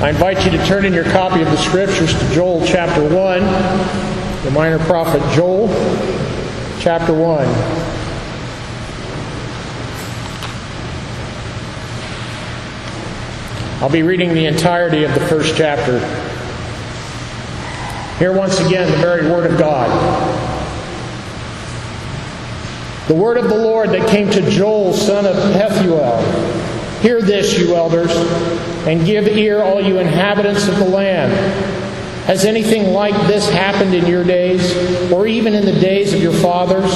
I invite you to turn in your copy of the Scriptures to Joel chapter 1, the minor prophet Joel chapter 1. I'll be reading the entirety of the first chapter. Here, once again, the very Word of God. The word of the Lord that came to Joel, son of Pethuel. Hear this, you elders, and give ear, all you inhabitants of the land. Has anything like this happened in your days, or even in the days of your fathers?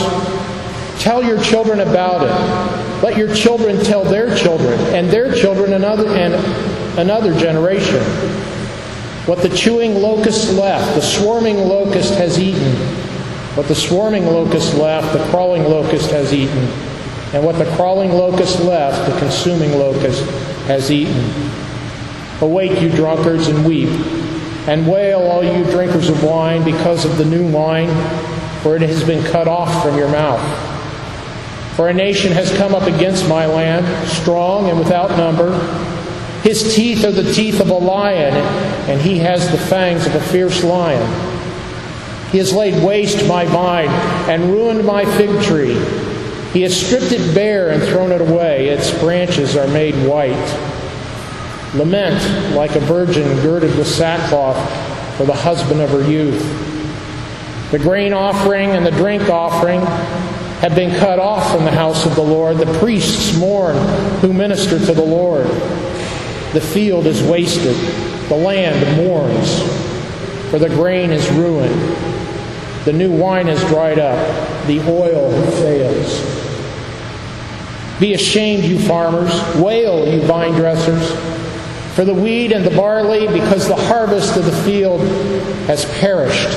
Tell your children about it. Let your children tell their children, and their children another and another generation. What the chewing locust left, the swarming locust has eaten. What the swarming locust left, the crawling locust has eaten and what the crawling locust left, the consuming locust has eaten. Awake, you drunkards, and weep, and wail, all you drinkers of wine, because of the new wine, for it has been cut off from your mouth. For a nation has come up against my land, strong and without number. His teeth are the teeth of a lion, and he has the fangs of a fierce lion. He has laid waste my vine and ruined my fig tree. He has stripped it bare and thrown it away. Its branches are made white. Lament like a virgin girded with sackcloth for the husband of her youth. The grain offering and the drink offering have been cut off from the house of the Lord. The priests mourn who minister to the Lord. The field is wasted. The land mourns, for the grain is ruined. The new wine is dried up. The oil fails. Be ashamed, you farmers. Wail, you vine dressers. For the wheat and the barley, because the harvest of the field has perished.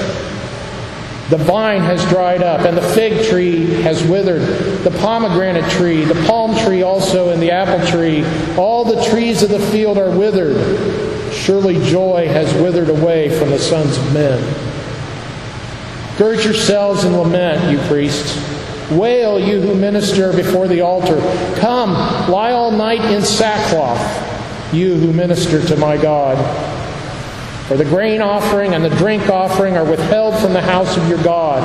The vine has dried up, and the fig tree has withered, the pomegranate tree, the palm tree also, and the apple tree. All the trees of the field are withered. Surely joy has withered away from the sons of men. Gird yourselves and lament, you priests. Wail, you who minister before the altar. Come, lie all night in sackcloth, you who minister to my God. For the grain offering and the drink offering are withheld from the house of your God.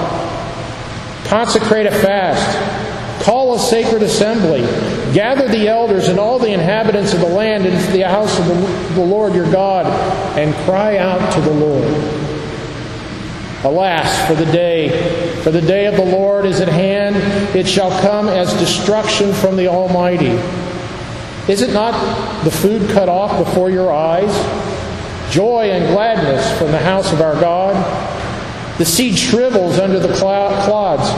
Consecrate a fast. Call a sacred assembly. Gather the elders and all the inhabitants of the land into the house of the Lord your God and cry out to the Lord. Alas, for the day, for the day of the Lord is at hand. It shall come as destruction from the Almighty. Is it not the food cut off before your eyes? Joy and gladness from the house of our God. The seed shrivels under the clods.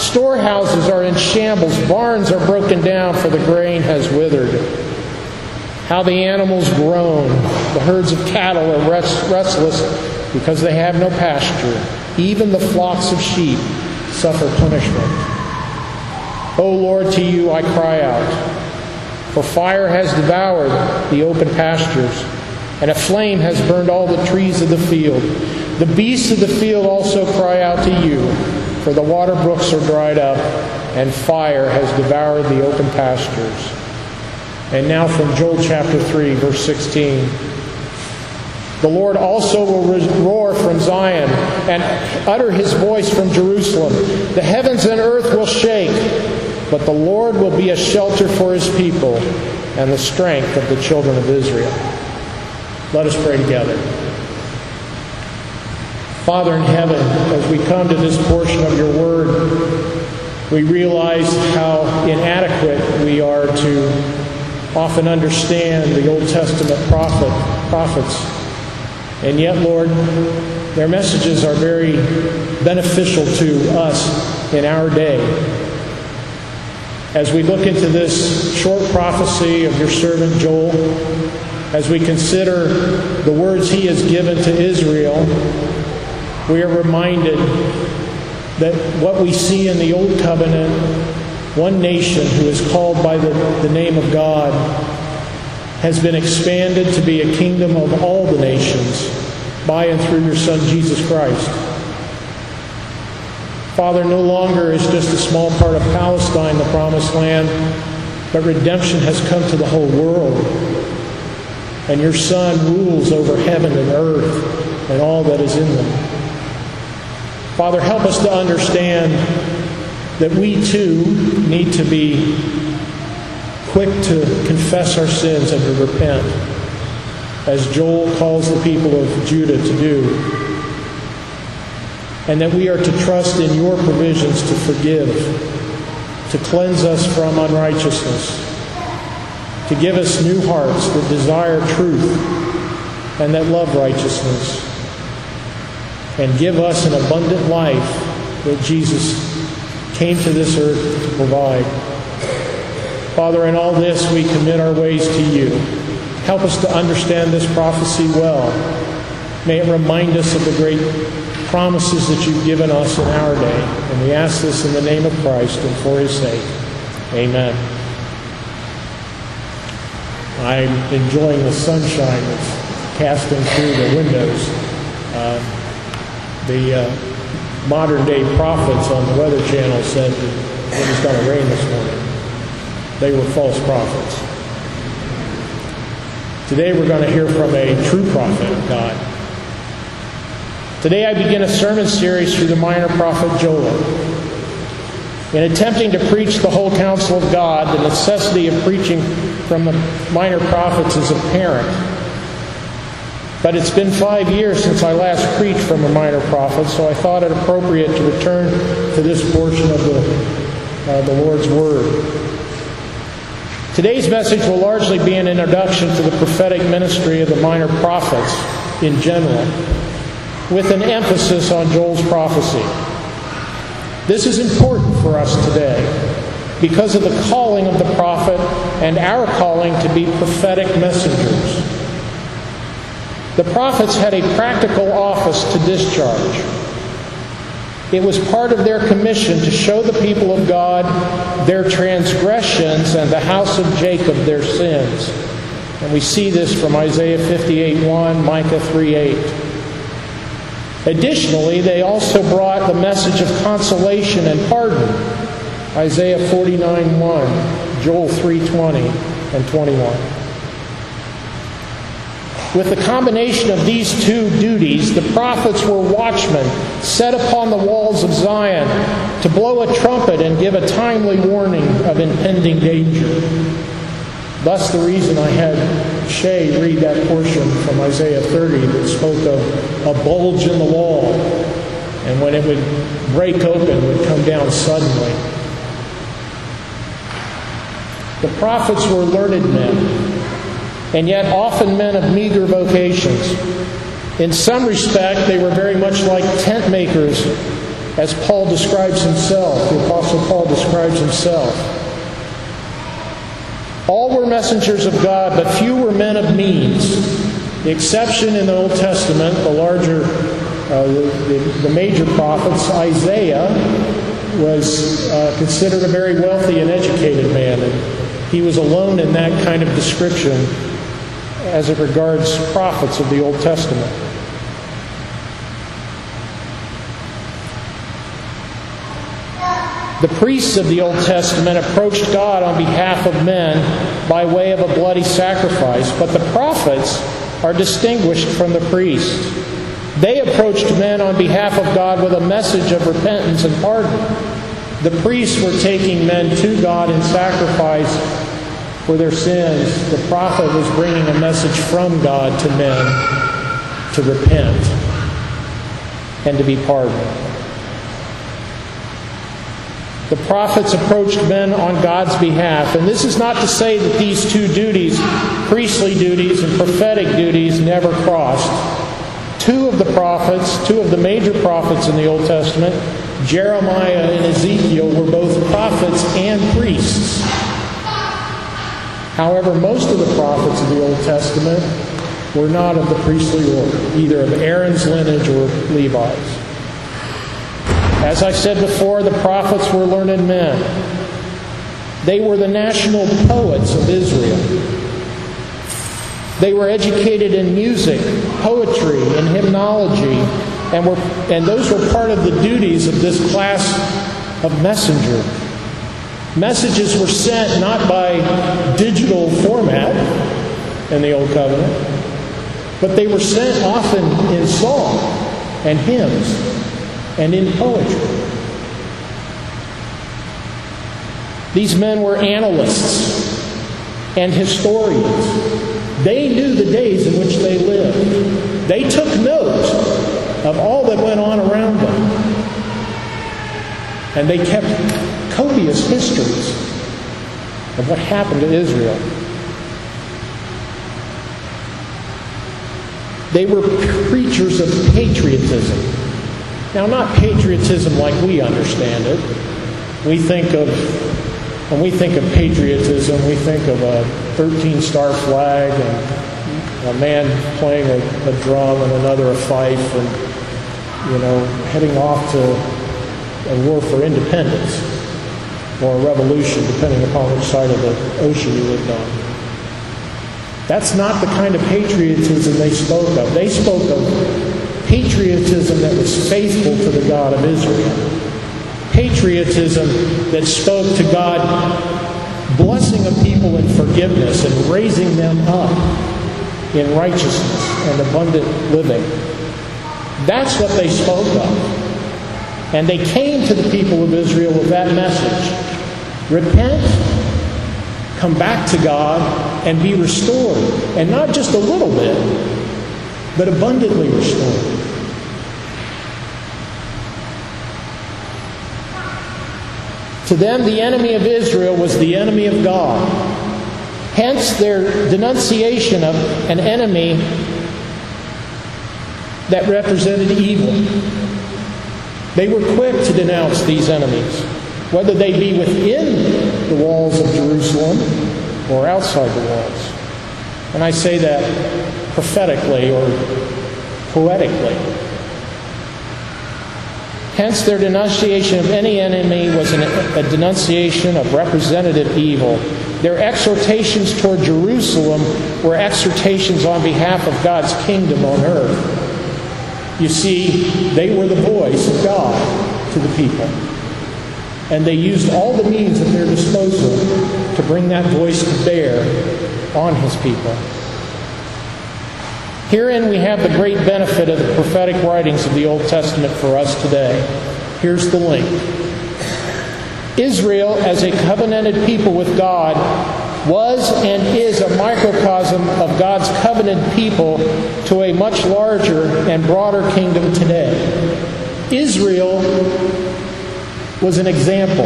Storehouses are in shambles. Barns are broken down, for the grain has withered. How the animals groan. The herds of cattle are restless because they have no pasture. Even the flocks of sheep suffer punishment. O Lord, to you I cry out. For fire has devoured the open pastures, and a flame has burned all the trees of the field. The beasts of the field also cry out to you, for the water brooks are dried up, and fire has devoured the open pastures. And now from Joel chapter 3, verse 16. The Lord also will roar from Zion and utter his voice from Jerusalem. The heavens and earth will shake, but the Lord will be a shelter for his people and the strength of the children of Israel. Let us pray together. Father in heaven, as we come to this portion of your word, we realize how inadequate we are to often understand the Old Testament prophet, prophets and yet, Lord, their messages are very beneficial to us in our day. As we look into this short prophecy of your servant Joel, as we consider the words he has given to Israel, we are reminded that what we see in the Old Covenant, one nation who is called by the, the name of God, has been expanded to be a kingdom of all the nations by and through your Son, Jesus Christ. Father, no longer is just a small part of Palestine the promised land, but redemption has come to the whole world. and your Son rules over heaven and earth and all that is in them. Father, help us to understand that we too need to be quick to confess our sins and to repent, as Joel calls the people of Judah to do, and that we are to trust in your provisions to forgive, to cleanse us from unrighteousness, to give us new hearts that desire truth and that love righteousness, and give us an abundant life that Jesus came to this earth to provide. Father, in all this we commit our ways to you. Help us to understand this prophecy well. May it remind us of the great promises that you've given us in our day. And we ask this in the name of Christ and for his sake. Amen. I'm enjoying the sunshine that's casting through the windows. Uh, the uh, modern day prophets on the Weather Channel said that it was going to rain this morning. They were false prophets. Today we're going to hear from a true prophet of God. Today I begin a sermon series through the minor prophet Joel. In attempting to preach the whole counsel of God, the necessity of preaching from the minor prophets is apparent. But it's been five years since I last preached from a minor prophet, so I thought it appropriate to return to this portion of the, uh, the Lord's Word. Today's message will largely be an introduction to the prophetic ministry of the minor prophets in general, with an emphasis on Joel's prophecy. This is important for us today because of the calling of the prophet and our calling to be prophetic messengers. The prophets had a practical office to discharge. It was part of their commission to show the people of God their transgressions and the house of Jacob their sins. And we see this from Isaiah 58 1, Micah 3 8. Additionally, they also brought the message of consolation and pardon. Isaiah 49 1, Joel 3 20 and 21. With the combination of these two duties, the prophets were watchmen set upon the walls of Zion to blow a trumpet and give a timely warning of impending danger. Thus, the reason I had Shay read that portion from Isaiah 30 that spoke of a bulge in the wall, and when it would break open, would come down suddenly. The prophets were learned men and yet often men of meager vocations. In some respect, they were very much like tent makers, as Paul describes himself, the Apostle Paul describes himself. All were messengers of God, but few were men of means. The exception in the Old Testament, the larger, uh, the, the, major prophets, Isaiah was uh, considered a very wealthy and educated man, and he was alone in that kind of description as it regards prophets of the Old Testament. The priests of the Old Testament approached God on behalf of men by way of a bloody sacrifice, but the prophets are distinguished from the priests. They approached men on behalf of God with a message of repentance and pardon. The priests were taking men to God in sacrifice for their sins, the prophet was bringing a message from God to men to repent and to be pardoned. The prophets approached men on God's behalf. And this is not to say that these two duties, priestly duties and prophetic duties, never crossed. Two of the prophets, two of the major prophets in the Old Testament, Jeremiah and Ezekiel, were both prophets and priests. However, most of the prophets of the Old Testament were not of the priestly order, either of Aaron's lineage or Levi's. As I said before, the prophets were learned men. They were the national poets of Israel. They were educated in music, poetry, and hymnology, and, were, and those were part of the duties of this class of messenger. Messages were sent not by digital format, in the Old Covenant, but they were sent often in song and hymns and in poetry. These men were analysts and historians. They knew the days in which they lived. They took note of all that went on around them. And they kept copious histories of what happened to Israel. They were preachers of patriotism. Now, not patriotism like we understand it. We think of, when we think of patriotism, we think of a 13 star flag and a man playing a, a drum and another a fife and, you know, heading off to a war for independence or a revolution, depending upon which side of the ocean you lived on. That's not the kind of patriotism they spoke of. They spoke of patriotism that was faithful to the God of Israel. Patriotism that spoke to God blessing a people in forgiveness and raising them up in righteousness and abundant living. That's what they spoke of. And they came to the people of Israel with that message repent, come back to God, and be restored. And not just a little bit, but abundantly restored. To them, the enemy of Israel was the enemy of God. Hence, their denunciation of an enemy that represented evil. They were quick to denounce these enemies, whether they be within the walls of Jerusalem or outside the walls. And I say that prophetically or poetically. Hence, their denunciation of any enemy was an, a denunciation of representative evil. Their exhortations toward Jerusalem were exhortations on behalf of God's kingdom on earth. You see, they were the voice of God to the people. And they used all the means at their disposal to bring that voice to bear on his people. Herein we have the great benefit of the prophetic writings of the Old Testament for us today. Here's the link. Israel, as a covenanted people with God, was and is a microcosm of God's covenant people to a much larger and broader kingdom today. Israel was an example.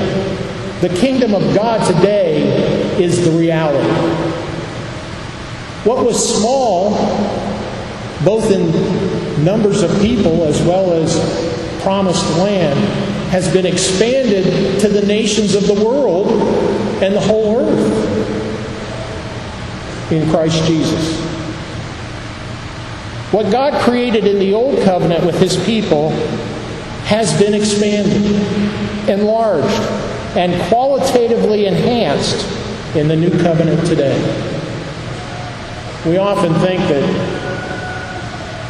The kingdom of God today is the reality. What was small, both in numbers of people as well as promised land, has been expanded to the nations of the world and the whole earth in Christ Jesus. What God created in the Old Covenant with His people has been expanded, enlarged, and qualitatively enhanced in the New Covenant today. We often think that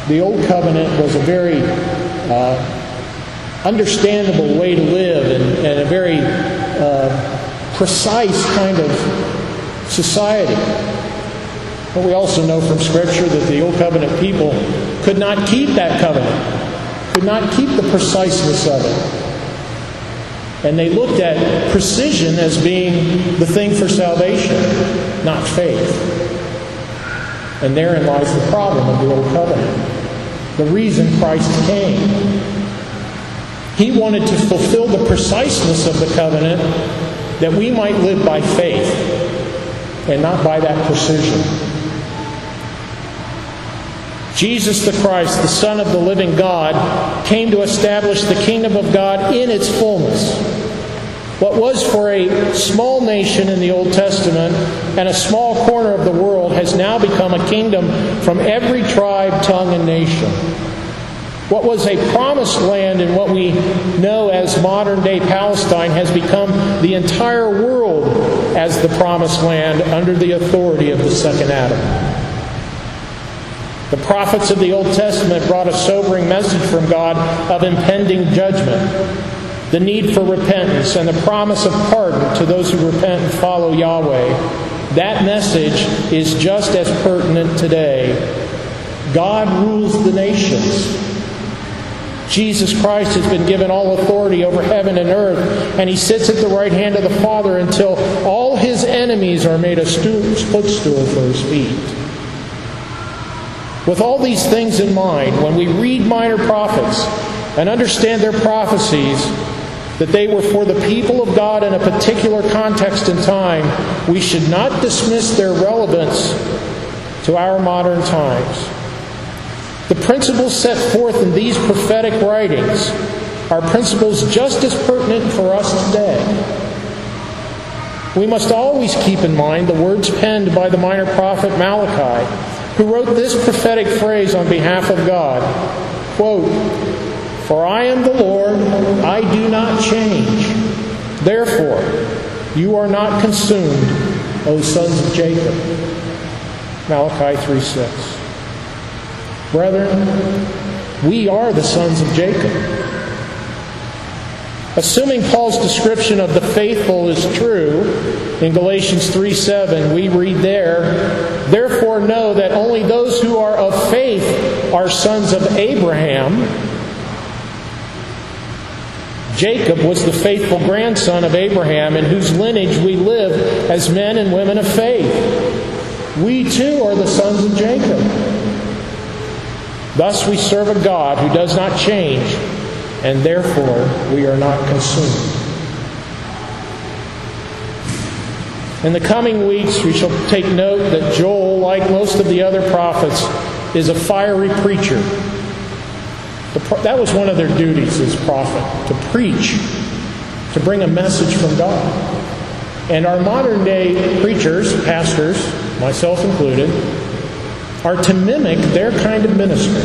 the Old Covenant was a very uh, understandable way to live and, and a very uh, precise kind of society. But we also know from Scripture that the Old Covenant people could not keep that covenant, could not keep the preciseness of it. And they looked at precision as being the thing for salvation, not faith. And therein lies the problem of the Old Covenant. The reason Christ came. He wanted to fulfill the preciseness of the covenant that we might live by faith and not by that precision. Jesus the Christ, the Son of the living God, came to establish the kingdom of God in its fullness. What was for a small nation in the Old Testament and a small corner of the world has now become a kingdom from every tribe, tongue, and nation. What was a promised land in what we know as modern day Palestine has become the entire world as the promised land under the authority of the second Adam. The prophets of the Old Testament brought a sobering message from God of impending judgment, the need for repentance, and the promise of pardon to those who repent and follow Yahweh, that message is just as pertinent today. God rules the nations. Jesus Christ has been given all authority over heaven and earth, and he sits at the right hand of the Father until all his enemies are made a footstool for his feet. With all these things in mind, when we read minor prophets and understand their prophecies, that they were for the people of God in a particular context and time, we should not dismiss their relevance to our modern times. The principles set forth in these prophetic writings are principles just as pertinent for us today. We must always keep in mind the words penned by the minor prophet Malachi, who wrote this prophetic phrase on behalf of God quote, For I am the Lord, I do not change. Therefore, you are not consumed, O sons of Jacob. Malachi 3 6. Brethren, we are the sons of Jacob. Assuming Paul's description of the faithful is true, in Galatians 3 7, we read there, Therefore know that only those who are of faith are sons of Abraham. Jacob was the faithful grandson of Abraham, in whose lineage we live as men and women of faith. We too are the sons of Jacob. Thus we serve a God who does not change, and therefore we are not consumed. In the coming weeks, we shall take note that Joel, like most of the other prophets, is a fiery preacher. That was one of their duties as prophet, to preach, to bring a message from God. And our modern day preachers, pastors, myself included, are to mimic their kind of ministry.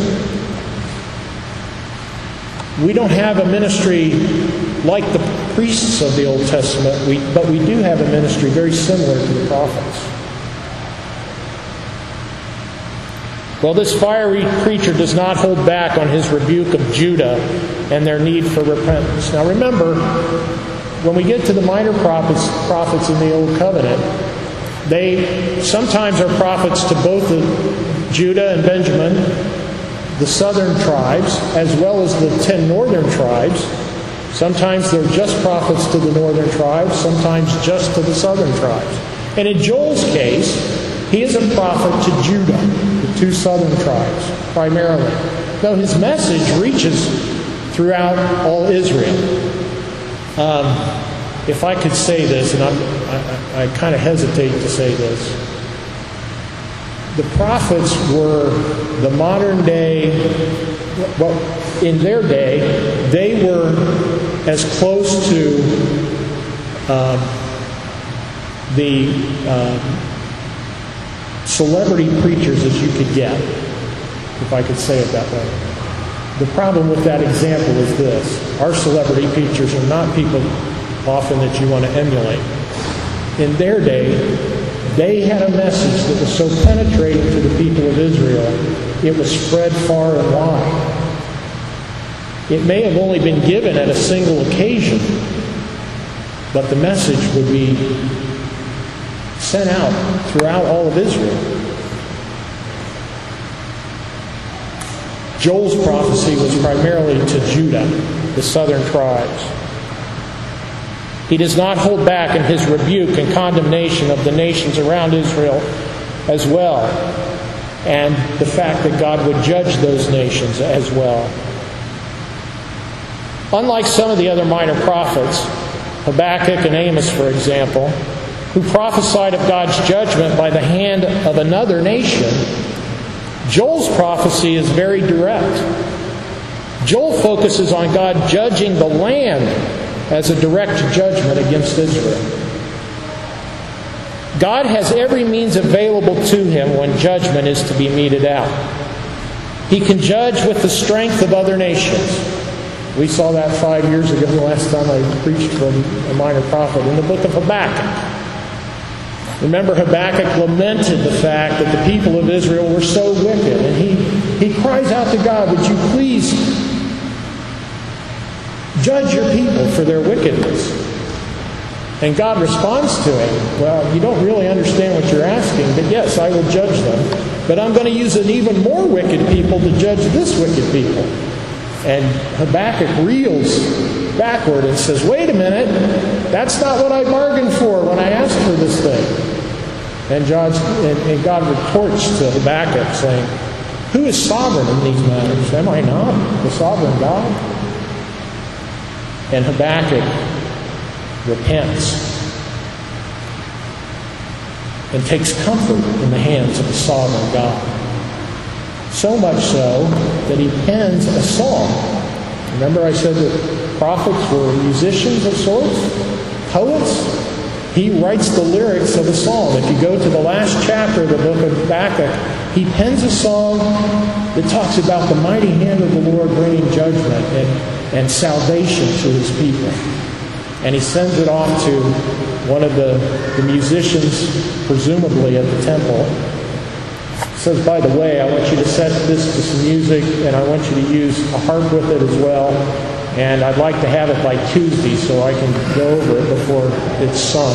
We don't have a ministry like the priests of the Old Testament, we, but we do have a ministry very similar to the prophets. Well, this fiery preacher does not hold back on his rebuke of Judah and their need for repentance. Now remember, when we get to the minor prophets, prophets in the Old Covenant, they sometimes are prophets to both the Judah and Benjamin, the southern tribes, as well as the ten northern tribes. Sometimes they're just prophets to the northern tribes, sometimes just to the southern tribes. And in Joel's case, he is a prophet to Judah, the two southern tribes, primarily. Though his message reaches throughout all Israel. Um, if I could say this, and i I, kind of hesitate to say this, the prophets were the modern day, well, in their day, they were as close to uh, the uh, celebrity preachers as you could get, if I could say it that way. The problem with that example is this our celebrity preachers are not people often that you want to emulate. In their day, they had a message that was so penetrating to the people of Israel, it was spread far and wide. It may have only been given at a single occasion, but the message would be sent out throughout all of Israel. Joel's prophecy was primarily to Judah, the southern tribes. He does not hold back in his rebuke and condemnation of the nations around Israel as well, and the fact that God would judge those nations as well. Unlike some of the other minor prophets, Habakkuk and Amos, for example, who prophesied of God's judgment by the hand of another nation, Joel's prophecy is very direct. Joel focuses on God judging the land as a direct judgment against Israel. God has every means available to him when judgment is to be meted out. He can judge with the strength of other nations. We saw that five years ago, the last time I preached from a minor prophet in the book of Habakkuk. Remember, Habakkuk lamented the fact that the people of Israel were so wicked, and he, he cries out to God, Would you please Judge your people for their wickedness. And God responds to him, Well, you don't really understand what you're asking, but yes, I will judge them. But I'm going to use an even more wicked people to judge this wicked people. And Habakkuk reels backward and says, Wait a minute, that's not what I bargained for when I asked for this thing. And, John, and, and God reports to Habakkuk saying, Who is sovereign in these matters? Am I not the sovereign God? And Habakkuk repents and takes comfort in the hands of the sovereign God. So much so that he pens a song. Remember, I said that prophets were musicians of sorts, poets? He writes the lyrics of a psalm. If you go to the last chapter of the book of Habakkuk, he pens a song that talks about the mighty hand of the Lord bringing judgment and, and salvation to his people and he sends it off to one of the, the musicians, presumably at the temple. Says, by the way, I want you to set this to some music, and I want you to use a harp with it as well. And I'd like to have it by Tuesday so I can go over it before it's sung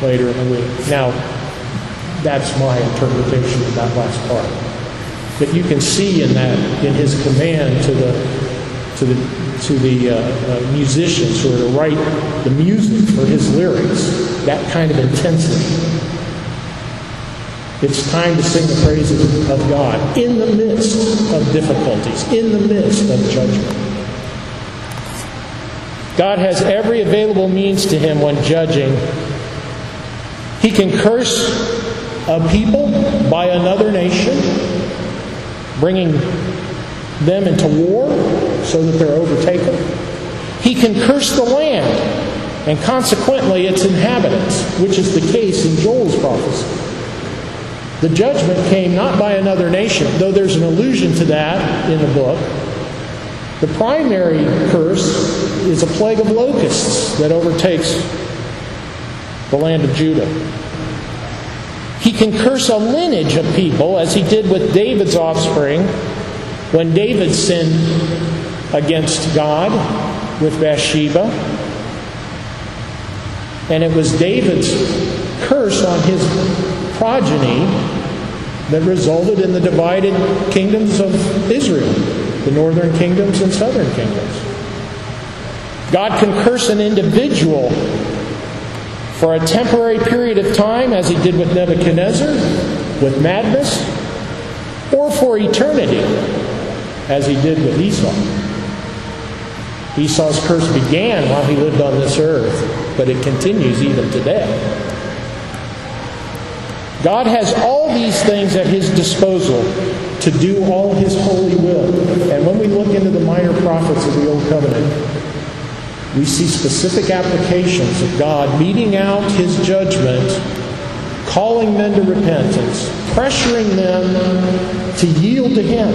later in the week. Now, that's my interpretation of that last part. But you can see in that, in his command to the to the to the uh, uh, musicians who are to write the music for his lyrics, that kind of intensity. It's time to sing the praises of God in the midst of difficulties, in the midst of judgment. God has every available means to him when judging. He can curse a people by another nation, bringing them into war so that they're overtaken. He can curse the land and consequently its inhabitants, which is the case in Joel's prophecy. The judgment came not by another nation, though there's an allusion to that in the book. The primary curse is a plague of locusts that overtakes the land of Judah. He can curse a lineage of people, as he did with David's offspring when David sinned against God with Bathsheba, and it was David's curse on his progeny that resulted in the divided kingdoms of Israel, the northern kingdoms and southern kingdoms. God can curse an individual for a temporary period of time, as he did with Nebuchadnezzar, with madness, or for eternity, as he did with Esau. Esau's curse began while he lived on this earth, but it continues even today. God has all these things at his disposal to do all his holy will. And when we look into the minor prophets of the Old Covenant, we see specific applications of God meting out his judgment, calling men to repentance, pressuring them to yield to him,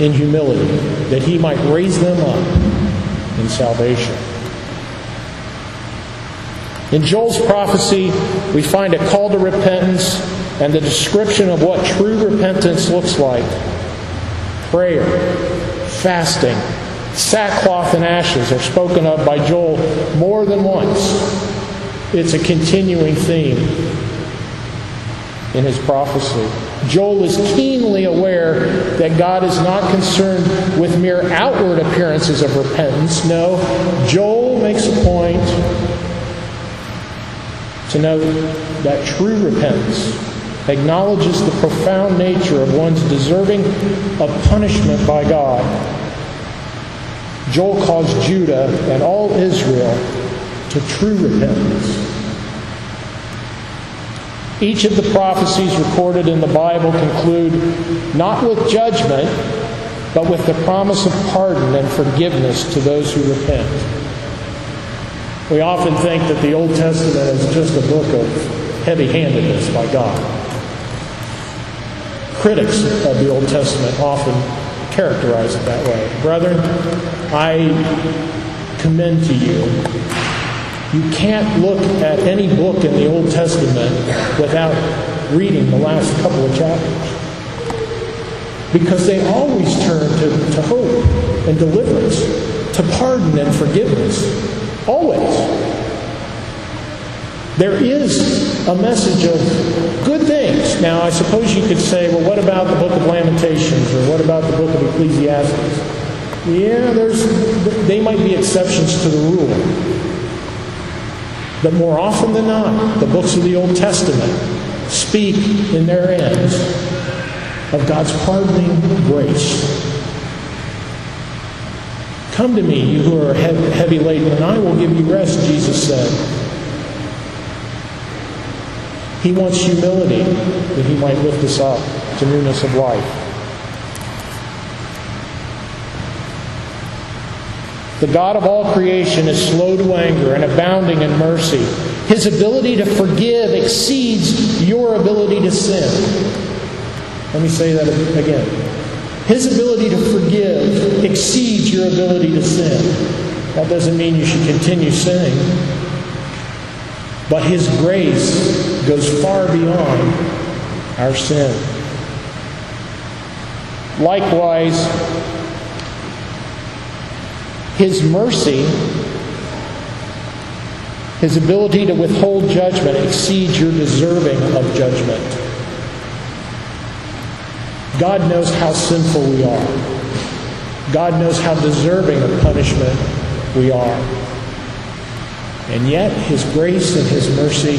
in humility, that he might raise them up in salvation. In Joel's prophecy, we find a call to repentance and the description of what true repentance looks like prayer, fasting, sackcloth and ashes are spoken of by Joel more than once. It's a continuing theme in his prophecy. Joel is keenly aware that God is not concerned with mere outward appearances of repentance. No, Joel makes a point to note that true repentance acknowledges the profound nature of one's deserving of punishment by God. Joel calls Judah and all Israel to true repentance. Each of the prophecies recorded in the Bible conclude not with judgment, but with the promise of pardon and forgiveness to those who repent. We often think that the Old Testament is just a book of heavy handedness by God. Critics of the Old Testament often characterize it that way. Brethren, I commend to you you can't look at any book in the Old Testament without reading the last couple of chapters. Because they always turn to, to hope and deliverance, to pardon and forgiveness. Always. There is a message of good things. Now, I suppose you could say, well, what about the book of Lamentations or what about the book of Ecclesiastes? Yeah, there's, they might be exceptions to the rule. But more often than not, the books of the Old Testament speak in their ends of God's pardoning grace. Come to me, you who are heavy laden, and I will give you rest, Jesus said. He wants humility that He might lift us up to newness of life. The God of all creation is slow to anger and abounding in mercy. His ability to forgive exceeds your ability to sin. Let me say that again. His ability to forgive exceeds your ability to sin. That doesn't mean you should continue sinning. But His grace goes far beyond our sin. Likewise, his mercy, His ability to withhold judgment exceeds your deserving of judgment. God knows how sinful we are. God knows how deserving of punishment we are. And yet, His grace and His mercy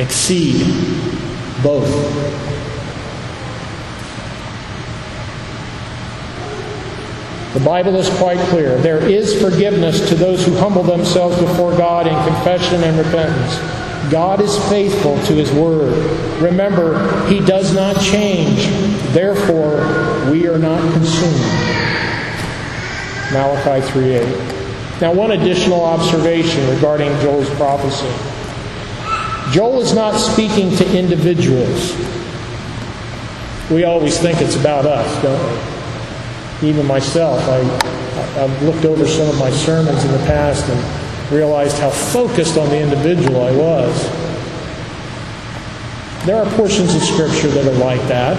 exceed both. The Bible is quite clear. There is forgiveness to those who humble themselves before God in confession and repentance. God is faithful to his word. Remember, he does not change. Therefore, we are not consumed. Malachi 3:8. Now, one additional observation regarding Joel's prophecy. Joel is not speaking to individuals. We always think it's about us, don't we? even myself, I, I've looked over some of my sermons in the past and realized how focused on the individual I was. There are portions of Scripture that are like that.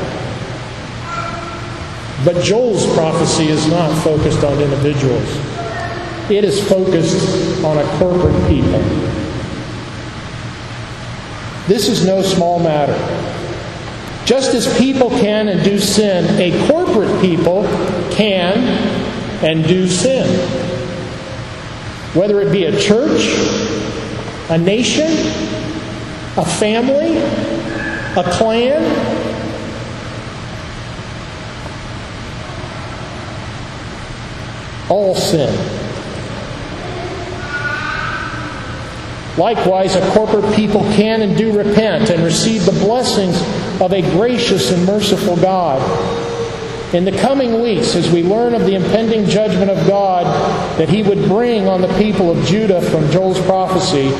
But Joel's prophecy is not focused on individuals, it is focused on a corporate people. This is no small matter. Just as people can and do sin, a corporate people can and do sin. Whether it be a church, a nation, a family, a clan, all sin. Likewise, a corporate people can and do repent and receive the blessings of a gracious and merciful God. In the coming weeks, as we learn of the impending judgment of God that He would bring on the people of Judah from Joel's prophecy,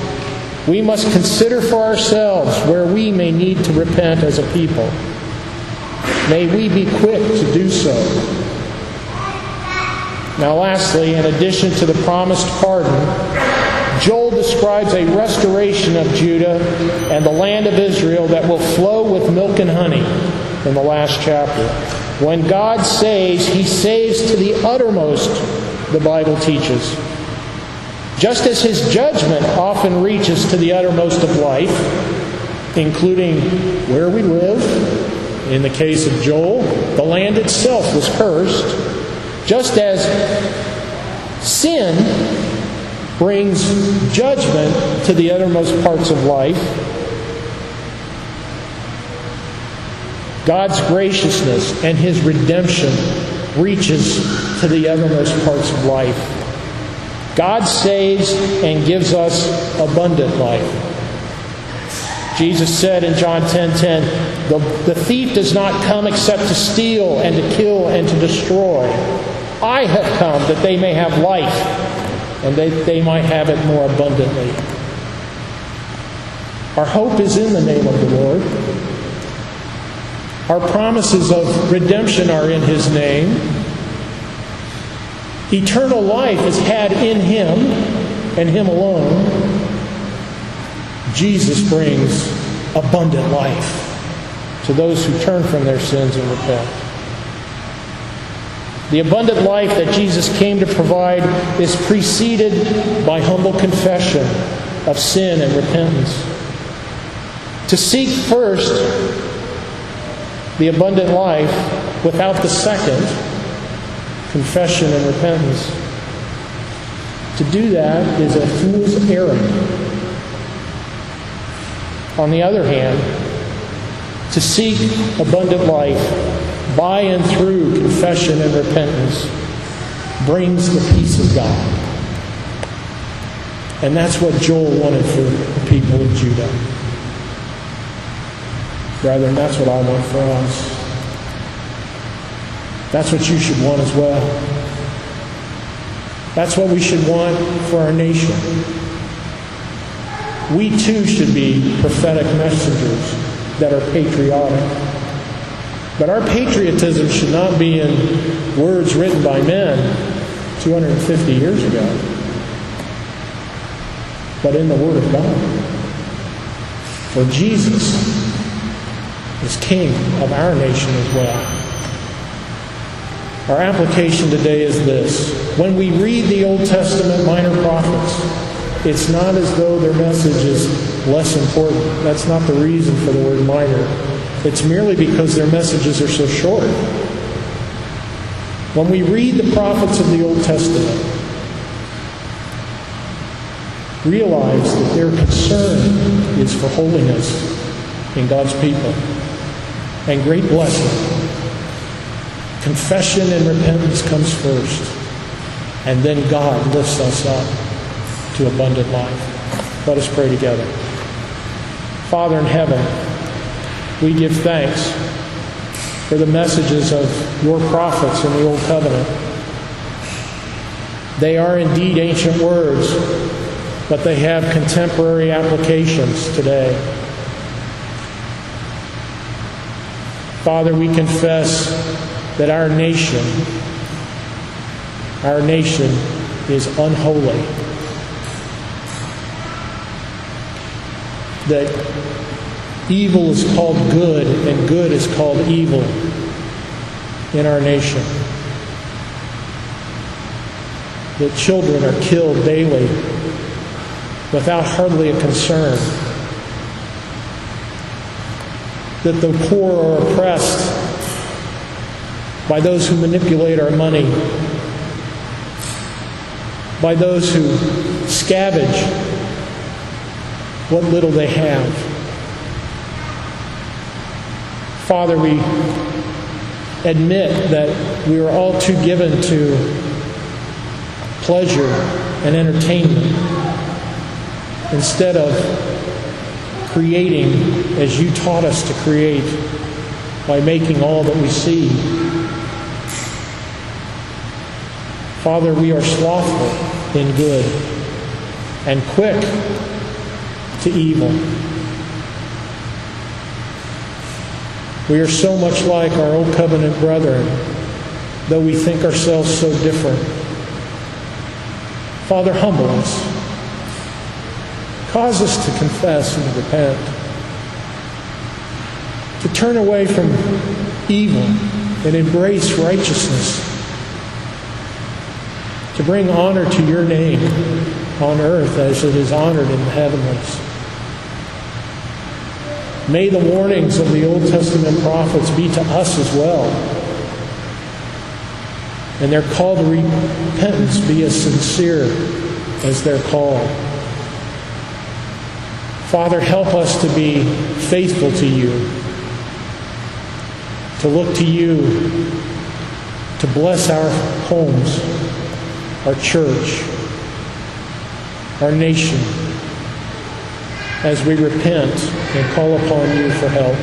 we must consider for ourselves where we may need to repent as a people. May we be quick to do so. Now, lastly, in addition to the promised pardon, Joel describes a restoration of Judah and the land of Israel that will flow with milk and honey in the last chapter. When God saves, he saves to the uttermost, the Bible teaches. Just as his judgment often reaches to the uttermost of life, including where we live, in the case of Joel, the land itself was cursed, just as sin brings judgment to the uttermost parts of life. God's graciousness and his redemption reaches to the uttermost parts of life. God saves and gives us abundant life. Jesus said in John 10:10, 10, 10, the, the thief does not come except to steal and to kill and to destroy. I have come that they may have life and they, they might have it more abundantly. Our hope is in the name of the Lord. Our promises of redemption are in His name. Eternal life is had in Him and Him alone. Jesus brings abundant life to those who turn from their sins and repent. The abundant life that Jesus came to provide is preceded by humble confession of sin and repentance. To seek first the abundant life without the second, confession and repentance. To do that is a fool's errand. On the other hand, to seek abundant life by and through confession and repentance brings the peace of God. And that's what Joel wanted for the people of Judah. Brethren, that's what I want for us. That's what you should want as well. That's what we should want for our nation. We too should be prophetic messengers that are patriotic but our patriotism should not be in words written by men 250 years ago, but in the Word of God. For Jesus is King of our nation as well. Our application today is this. When we read the Old Testament minor prophets, it's not as though their message is less important. That's not the reason for the word minor. It's merely because their messages are so short. When we read the prophets of the Old Testament, realize that their concern is for holiness in God's people and great blessing. Confession and repentance comes first, and then God lifts us up to abundant life. Let us pray together. Father in heaven, we give thanks for the messages of your prophets in the Old Covenant. They are indeed ancient words, but they have contemporary applications today. Father, we confess that our nation, our nation is unholy. That Evil is called good, and good is called evil in our nation. That children are killed daily without hardly a concern. That the poor are oppressed by those who manipulate our money, by those who scavenge what little they have. Father, we admit that we are all too given to pleasure and entertainment instead of creating as you taught us to create by making all that we see. Father, we are slothful in good and quick to evil. We are so much like our old covenant brethren, though we think ourselves so different. Father, humble us. Cause us to confess and to repent. To turn away from evil and embrace righteousness. To bring honor to your name on earth as it is honored in the heavens. May the warnings of the Old Testament prophets be to us as well. And their call to repentance be as sincere as their call. Father, help us to be faithful to you, to look to you, to bless our homes, our church, our nation as we repent and call upon you for help.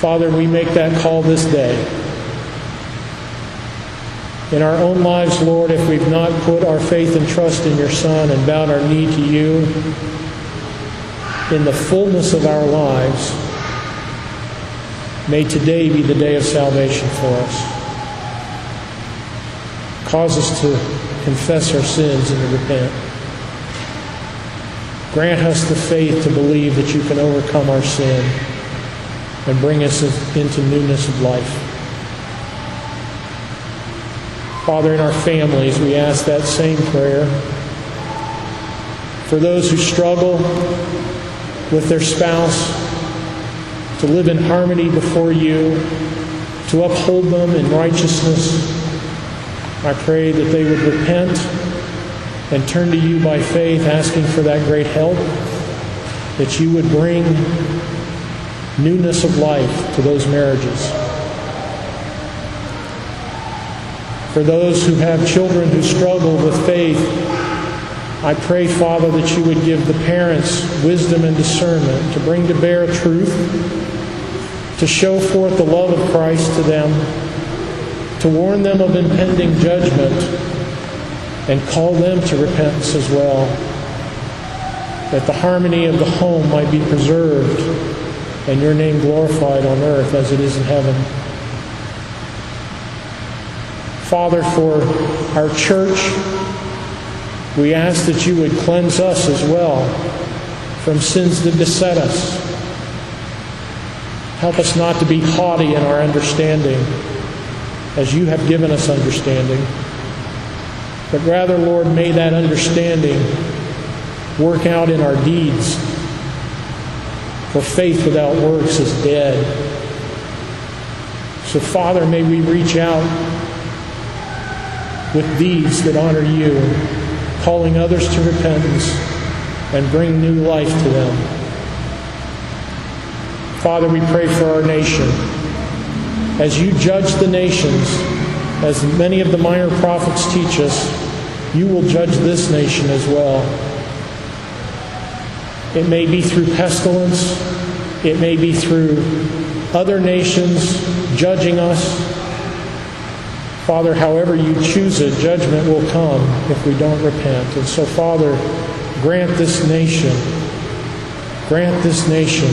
Father, we make that call this day. In our own lives, Lord, if we've not put our faith and trust in your Son and bowed our knee to you, in the fullness of our lives, may today be the day of salvation for us. Cause us to confess our sins and to repent. Grant us the faith to believe that you can overcome our sin and bring us into newness of life. Father, in our families, we ask that same prayer. For those who struggle with their spouse, to live in harmony before you, to uphold them in righteousness, I pray that they would repent and turn to you by faith, asking for that great help, that you would bring newness of life to those marriages. For those who have children who struggle with faith, I pray, Father, that you would give the parents wisdom and discernment to bring to bear truth, to show forth the love of Christ to them, to warn them of impending judgment, and call them to repentance as well, that the harmony of the home might be preserved and your name glorified on earth as it is in heaven. Father, for our church, we ask that you would cleanse us as well from sins that beset us. Help us not to be haughty in our understanding as you have given us understanding. But rather, Lord, may that understanding work out in our deeds. For faith without works is dead. So, Father, may we reach out with deeds that honor you, calling others to repentance and bring new life to them. Father, we pray for our nation. As you judge the nations, as many of the minor prophets teach us, you will judge this nation as well. It may be through pestilence, it may be through other nations judging us, Father, however you choose it, judgment will come if we don't repent. And so, Father, grant this nation, grant this nation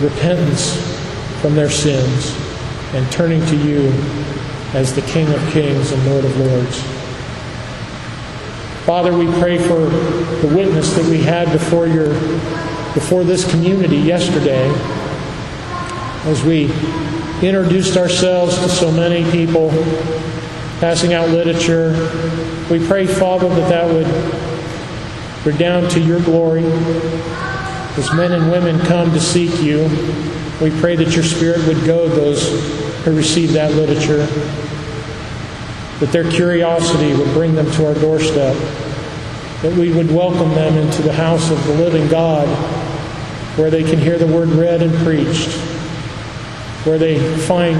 repentance from their sins and turning to you as the King of kings and Lord of lords. Father, we pray for the witness that we had before your before this community yesterday as we introduced ourselves to so many people, passing out literature. We pray, Father, that that would redound to your glory. As men and women come to seek you, we pray that your Spirit would goad those who receive that literature, that their curiosity would bring them to our doorstep, that we would welcome them into the house of the living God, where they can hear the word read and preached where they find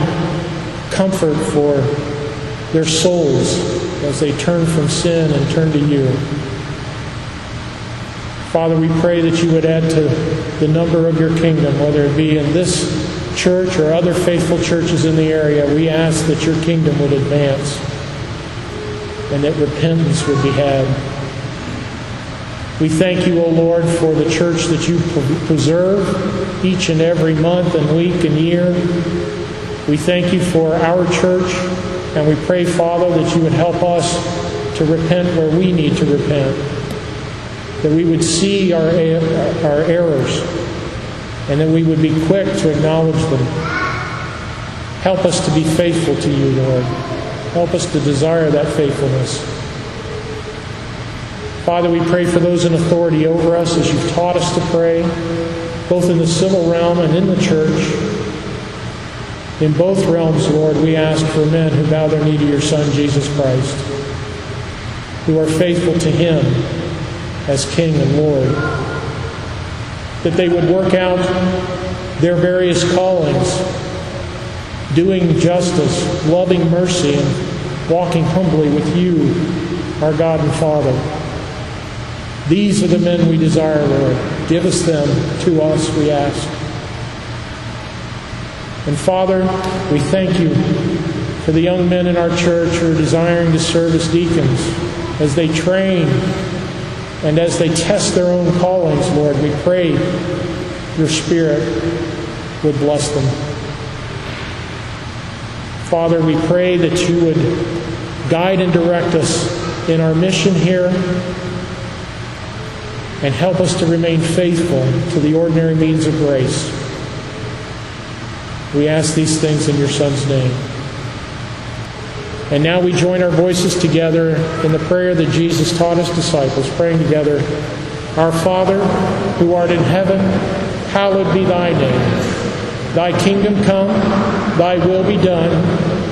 comfort for their souls as they turn from sin and turn to you. Father, we pray that you would add to the number of your kingdom, whether it be in this church or other faithful churches in the area. We ask that your kingdom would advance and that repentance would be had. We thank you, O Lord, for the church that you preserve each and every month and week and year. We thank you for our church, and we pray, Father, that you would help us to repent where we need to repent, that we would see our, our errors, and that we would be quick to acknowledge them. Help us to be faithful to you, Lord. Help us to desire that faithfulness. Father, we pray for those in authority over us as you've taught us to pray, both in the civil realm and in the church. In both realms, Lord, we ask for men who bow their knee to your Son, Jesus Christ, who are faithful to him as King and Lord, that they would work out their various callings, doing justice, loving mercy, and walking humbly with you, our God and Father. These are the men we desire, Lord. Give us them to us, we ask. And Father, we thank you for the young men in our church who are desiring to serve as deacons as they train and as they test their own callings, Lord. We pray your Spirit would bless them. Father, we pray that you would guide and direct us in our mission here and help us to remain faithful to the ordinary means of grace. We ask these things in your Son's name. And now we join our voices together in the prayer that Jesus taught his disciples, praying together Our Father, who art in heaven, hallowed be thy name. Thy kingdom come, thy will be done,